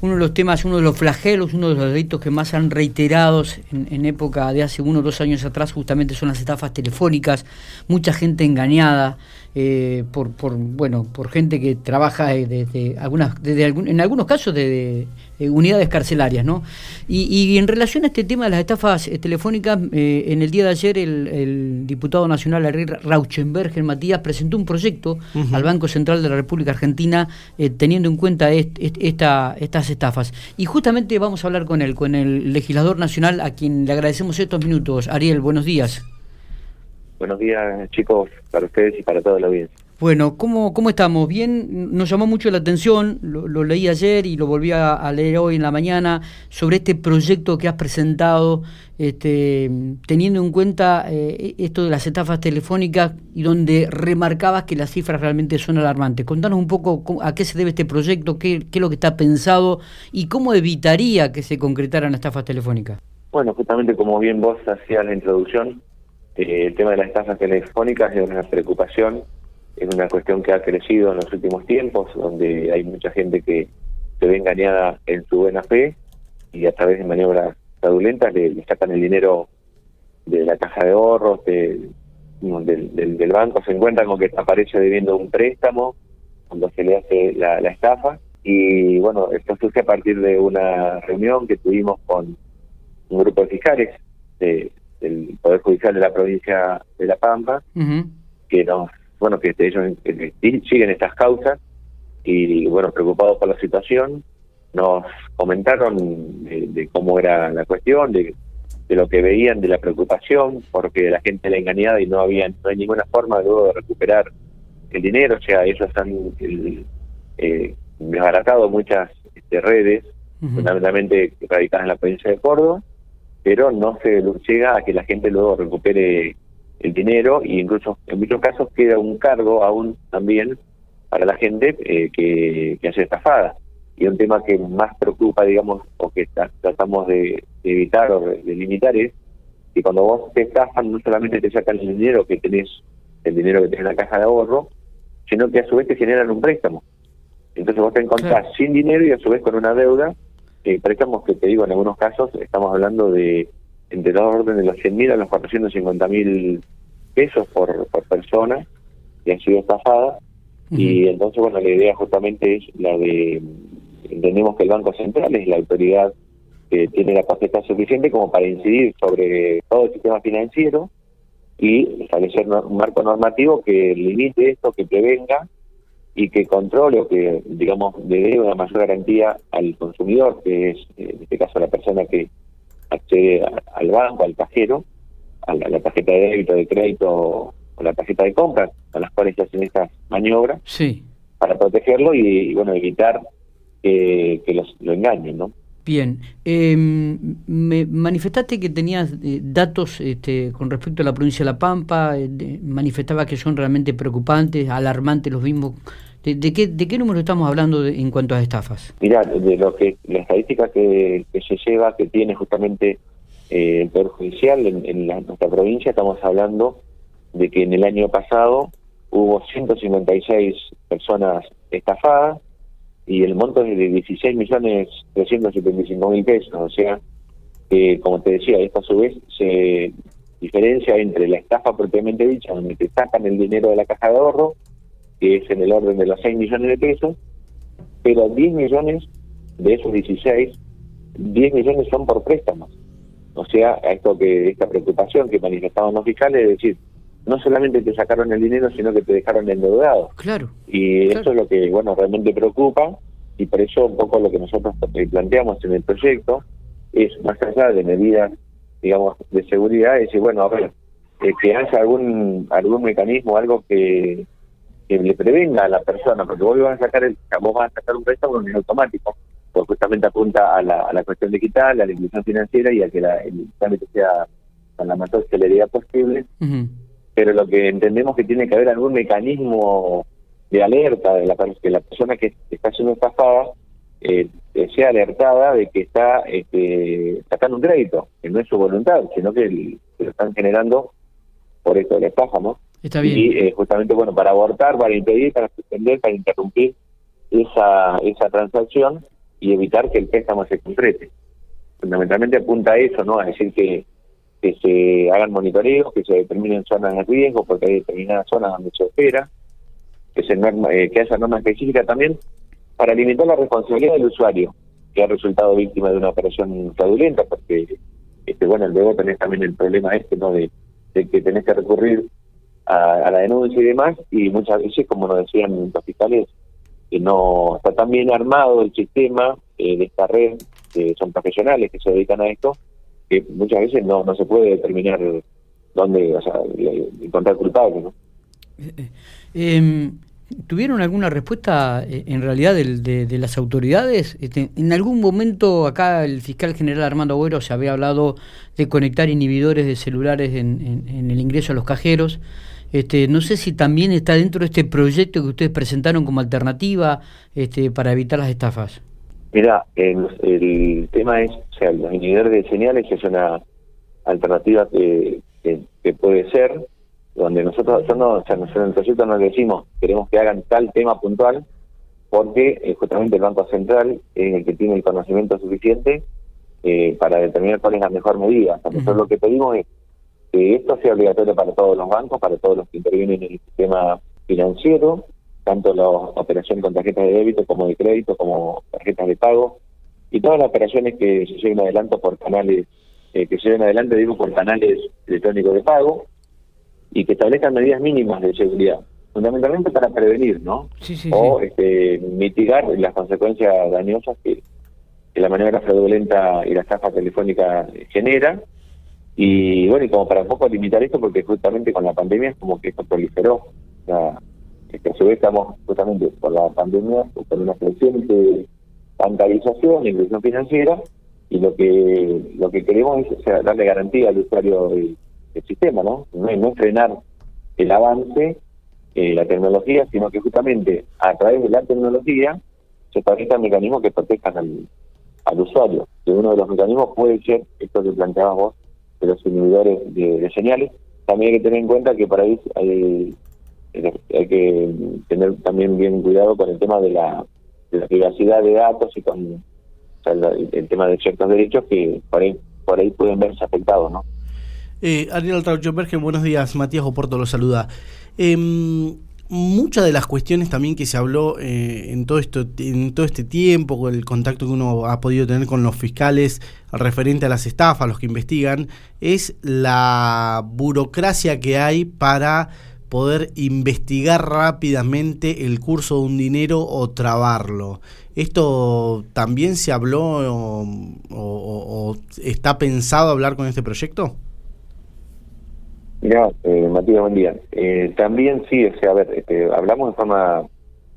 uno de los temas, uno de los flagelos, uno de los delitos que más han reiterados en, época de hace uno o dos años atrás, justamente son las estafas telefónicas, mucha gente engañada eh, por, por, bueno, por gente que trabaja desde algunas, desde en algunos casos de, unidades carcelarias, ¿no? Y, en relación a este tema de las estafas eh, telefónicas, eh, en el día de ayer el, diputado nacional Rauchenberger Matías presentó un proyecto al Banco Central de la República Argentina teniendo en cuenta esta, estas estafas. Y justamente vamos a hablar con él, con el legislador nacional, a quien le agradecemos estos minutos. Ariel, buenos días. Buenos días, chicos, para ustedes y para toda la audiencia. Bueno, ¿cómo, cómo estamos? Bien, nos llamó mucho la atención, lo, leí ayer y lo volví a, leer hoy en la mañana, sobre este proyecto que has presentado, este, teniendo en cuenta eh, esto de las estafas telefónicas y donde remarcabas que las cifras realmente son alarmantes. Contanos un poco a qué se debe este proyecto, qué, qué es lo que está pensado y cómo evitaría que se concretaran estafas telefónicas. Bueno, justamente como bien vos hacías la introducción, eh, el tema de las estafas telefónicas es una preocupación, es una cuestión que ha crecido en los últimos tiempos, donde hay mucha gente que se ve engañada en su buena fe y a través de maniobras fraudulentas le, sacan el dinero de la caja de ahorros, del, del, banco, se encuentran con que aparece debiendo un préstamo cuando se le hace la, la estafa. Y bueno, esto surge a partir de una reunión que tuvimos con un grupo de fiscales de, del Poder Judicial de la provincia de La Pampa, que nos, bueno, que ellos siguen estas causas y, bueno, preocupados por la situación, nos comentaron de, cómo era la cuestión, de, lo que veían, de la preocupación, porque la gente la engañada y no había no hay ninguna forma luego de recuperar el dinero, o sea, ellos han eh, desbaratado muchas este, redes, fundamentalmente radicadas en la provincia de Córdoba, pero no se llega a que la gente luego recupere el dinero y incluso en muchos casos queda un cargo aún también para la gente eh, que, que hace estafada. Y un tema que más preocupa, digamos, o que tratamos de, evitar o de, limitar es que cuando vos te estafan no solamente te sacan el dinero que tenés, el dinero que tenés en la caja de ahorro, sino que a su vez te generan un préstamo. Entonces vos te encontrás sin dinero y a su vez con una deuda eh, préstamos que te digo, en algunos casos estamos hablando de entre los órdenes de los 100.000 a los 450.000 pesos por, por persona que han sido estafadas. Y entonces, bueno, la idea justamente es la de, entendemos que el Banco Central es la autoridad que tiene la capacidad suficiente como para incidir sobre todo el sistema financiero y establecer un marco normativo que limite esto, que prevenga y que controle o que, digamos, le dé una mayor garantía al consumidor, que es, en este caso, la persona que accede al banco, al cajero, a la, tarjeta de débito, de crédito o la tarjeta de compra, a las cuales se hacen estas maniobras, sí. para protegerlo y, bueno, evitar que, los, lo engañen, ¿no? Bien, em, me manifestaste que tenías eh, datos este, con respecto a la provincia de La Pampa, eh, manifestaba que son realmente preocupantes, alarmantes los mismos ¿De, qué, de qué número estamos hablando en cuanto a estafas? Mira, de lo que la estadística que, se lleva, que tiene justamente eh, el Poder Judicial en, nuestra provincia, estamos hablando de que en el año pasado hubo 156 personas estafadas y el monto es de 16 millones 375 mil pesos. O sea, que como te decía, esto a su vez se diferencia entre la estafa propiamente dicha, donde te sacan el dinero de la caja de ahorro, que es en el orden de los 6 millones de pesos, pero 10 millones de esos 16, 10 millones son por préstamos. O sea, esto que esta preocupación que manifestaban los fiscales es decir, no solamente te sacaron el dinero, sino que te dejaron endeudado. Claro. Y eso es lo que, bueno, realmente preocupa y por eso un poco lo que nosotros planteamos en el proyecto es, más allá de medidas, digamos, de seguridad, es decir, bueno, a ver, eh, que haya algún algún mecanismo, algo que que le prevenga a la persona, porque vos vas a sacar el, vos vas a sacar un préstamo en automático, porque justamente apunta a la, a la cuestión digital, a la inclusión financiera y a que la, el trámite sea a la mayor celeridad posible. Pero lo que entendemos que tiene que haber algún mecanismo de alerta de la que la persona que está siendo estafada eh, sea alertada de que está este, sacando un crédito, que no es su voluntad, sino que, lo están generando por esto la estafa, ¿no? Y eh, justamente, bueno, para abortar, para impedir, para suspender, para interrumpir esa, esa transacción y evitar que el préstamo se concrete. Fundamentalmente apunta a eso, ¿no? A decir que, que se hagan monitoreos, que se determinen zonas de riesgo, porque hay determinadas zonas donde se espera, que, se norma, eh, que haya norma específica también, para limitar la responsabilidad del usuario, que ha resultado víctima de una operación fraudulenta, porque, este bueno, luego tenés también el problema este, ¿no? De que tenés que recurrir a, la denuncia y demás, y muchas veces, como nos decían los fiscales, que no está tan bien armado el sistema eh, de esta red, que son profesionales que se dedican a esto, que muchas veces no, no se puede determinar dónde, o sea, encontrar culpable, ¿no? Eh, eh, ¿Tuvieron alguna respuesta en realidad de, de, las autoridades? Este, en algún momento acá el fiscal general Armando Agüero se había hablado de conectar inhibidores de celulares en el ingreso a los cajeros. Este, no sé si también está dentro de este proyecto que ustedes presentaron como alternativa este, para evitar las estafas. Mira, el, tema es, o sea, los inhibidores de señales es una alternativa que, que, puede ser, donde nosotros, no, o sea, nosotros en el proyecto no le decimos, queremos que hagan tal tema puntual, porque eh, justamente el Banco Central es el que tiene el conocimiento suficiente eh, para determinar cuál es la mejor medida. nosotros lo que pedimos es que esto sea obligatorio para todos los bancos, para todos los que intervienen en el sistema financiero, tanto la operación con tarjetas de débito como de crédito, como tarjetas de pago, y todas las operaciones que se lleven adelante por canales, eh, que se lleven adelante, digo, por canales electrónicos de pago, y que establezcan medidas mínimas de seguridad, fundamentalmente para prevenir, ¿no? o Este, mitigar las consecuencias dañosas que, que la maniobra fraudulenta y la estafa telefónica genera, y bueno, y como para un poco limitar esto, porque justamente con la pandemia es como que esto proliferó. O sea, que a su vez estamos justamente por la pandemia con una creciente bancarización, inclusión financiera, y lo que lo que queremos es darle garantía al usuario del, sistema, ¿no? ¿no? No frenar el avance, eh, la tecnología, sino que justamente a través de la tecnología se establezcan mecanismos que protejan al, al usuario. Que uno de los mecanismos puede ser esto que planteabas vos, de los inhibidores de, señales. También hay que tener en cuenta que para ahí hay, hay que tener también bien cuidado con el tema de la, la privacidad de datos y con el, tema de ciertos derechos que por ahí, por ahí pueden verse afectados, ¿no? Eh, Ariel Trauchbergen, buenos días. Matías Oporto lo saluda. Eh, muchas de las cuestiones también que se habló eh, en todo esto en todo este tiempo con el contacto que uno ha podido tener con los fiscales referente a las estafas los que investigan es la burocracia que hay para poder investigar rápidamente el curso de un dinero o trabarlo. ¿Esto también se habló o está pensado hablar con este proyecto? Mira, eh, Matías, buen día. Eh, también sí, o sea, a ver, este, hablamos de forma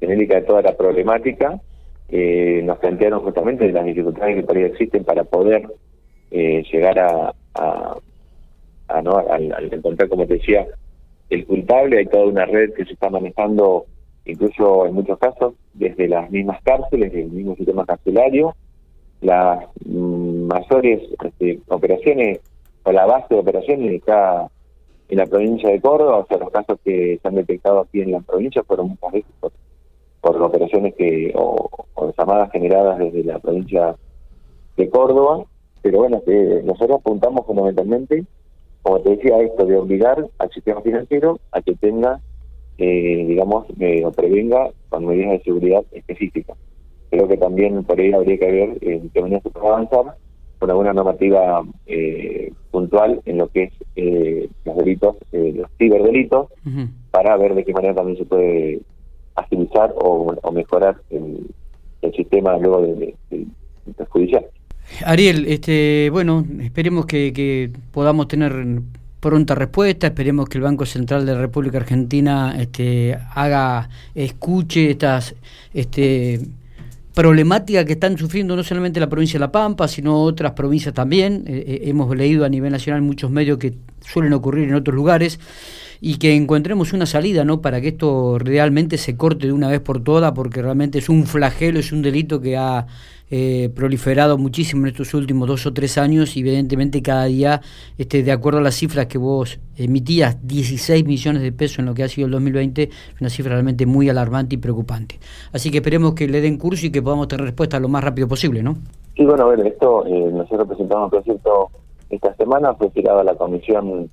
genérica de toda la problemática, eh, nos plantearon justamente las dificultades que ahí existen para poder eh, llegar a, a, ¿no? Al, encontrar, como te decía, el culpable. Hay toda una red que se está manejando, incluso en muchos casos, desde las mismas cárceles, desde el mismo sistema carcelario. Las mm, mayores este, operaciones, o la base de operaciones está en la provincia de Córdoba, o sea, los casos que se han detectado aquí en la provincia fueron muchas veces por, operaciones que o, llamadas generadas desde la provincia de Córdoba, pero bueno, nosotros apuntamos fundamentalmente, como te decía, esto de obligar al sistema financiero a que tenga, eh, digamos, eh, o prevenga con medidas de seguridad específicas. Creo que también por ahí habría que ver eh, que venía a avanzar con alguna normativa eh, puntual en lo que es eh, los delitos, eh, los ciberdelitos, para ver de qué manera también se puede agilizar o, mejorar el, sistema luego del de, judicial. Ariel, este, bueno, esperemos que, que podamos tener pronta respuesta. Esperemos que el Banco Central de la República Argentina este, haga, escuche estas este, problemática que están sufriendo no solamente la provincia de La Pampa, sino otras provincias también. Eh, eh, hemos leído a nivel nacional muchos medios que suelen ocurrir en otros lugares. Y que encontremos una salida, ¿no? Para que esto realmente se corte de una vez por todas, porque realmente es un flagelo, es un delito que ha eh, proliferado muchísimo en estos últimos dos o tres años y evidentemente cada día, este, de acuerdo a las cifras que vos emitías, 16 millones de pesos en lo que ha sido el 2020, es una cifra realmente muy alarmante y preocupante. Así que esperemos que le den curso y que podamos tener respuesta lo más rápido posible, ¿no? Sí, bueno, a ver, esto eh, nosotros presentamos un proyecto esta semana, fue tirado la Comisión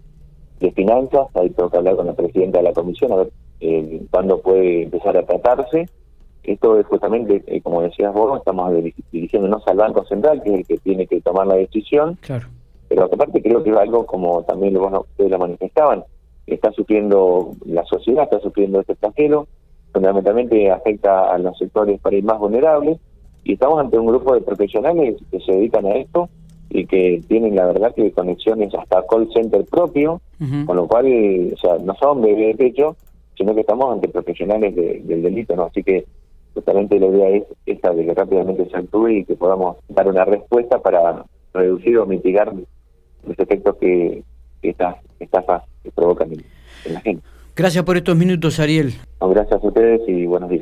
de Finanzas, ahí tengo que hablar con la presidenta de la Comisión a ver eh, cuándo puede empezar a tratarse esto es justamente, eh, como decías vos, estamos dirigiéndonos al Banco Central, que es el que tiene que tomar la decisión. Claro. Pero aparte creo que es algo como también ustedes lo manifestaban, está sufriendo la sociedad, está sufriendo este extranjero, fundamentalmente afecta a los sectores para ir más vulnerables, y estamos ante un grupo de profesionales que se dedican a esto y que tienen la verdad que conexiones hasta call center propio, con lo cual, o sea, no son bebés de pecho, sino que estamos ante profesionales del delito, ¿no? Así que justamente la idea es esta de que rápidamente se actúe y que podamos dar una respuesta para reducir o mitigar los efectos que, estas estafas provocan en, la gente. Gracias por estos minutos, Ariel. gracias a ustedes y buenos días.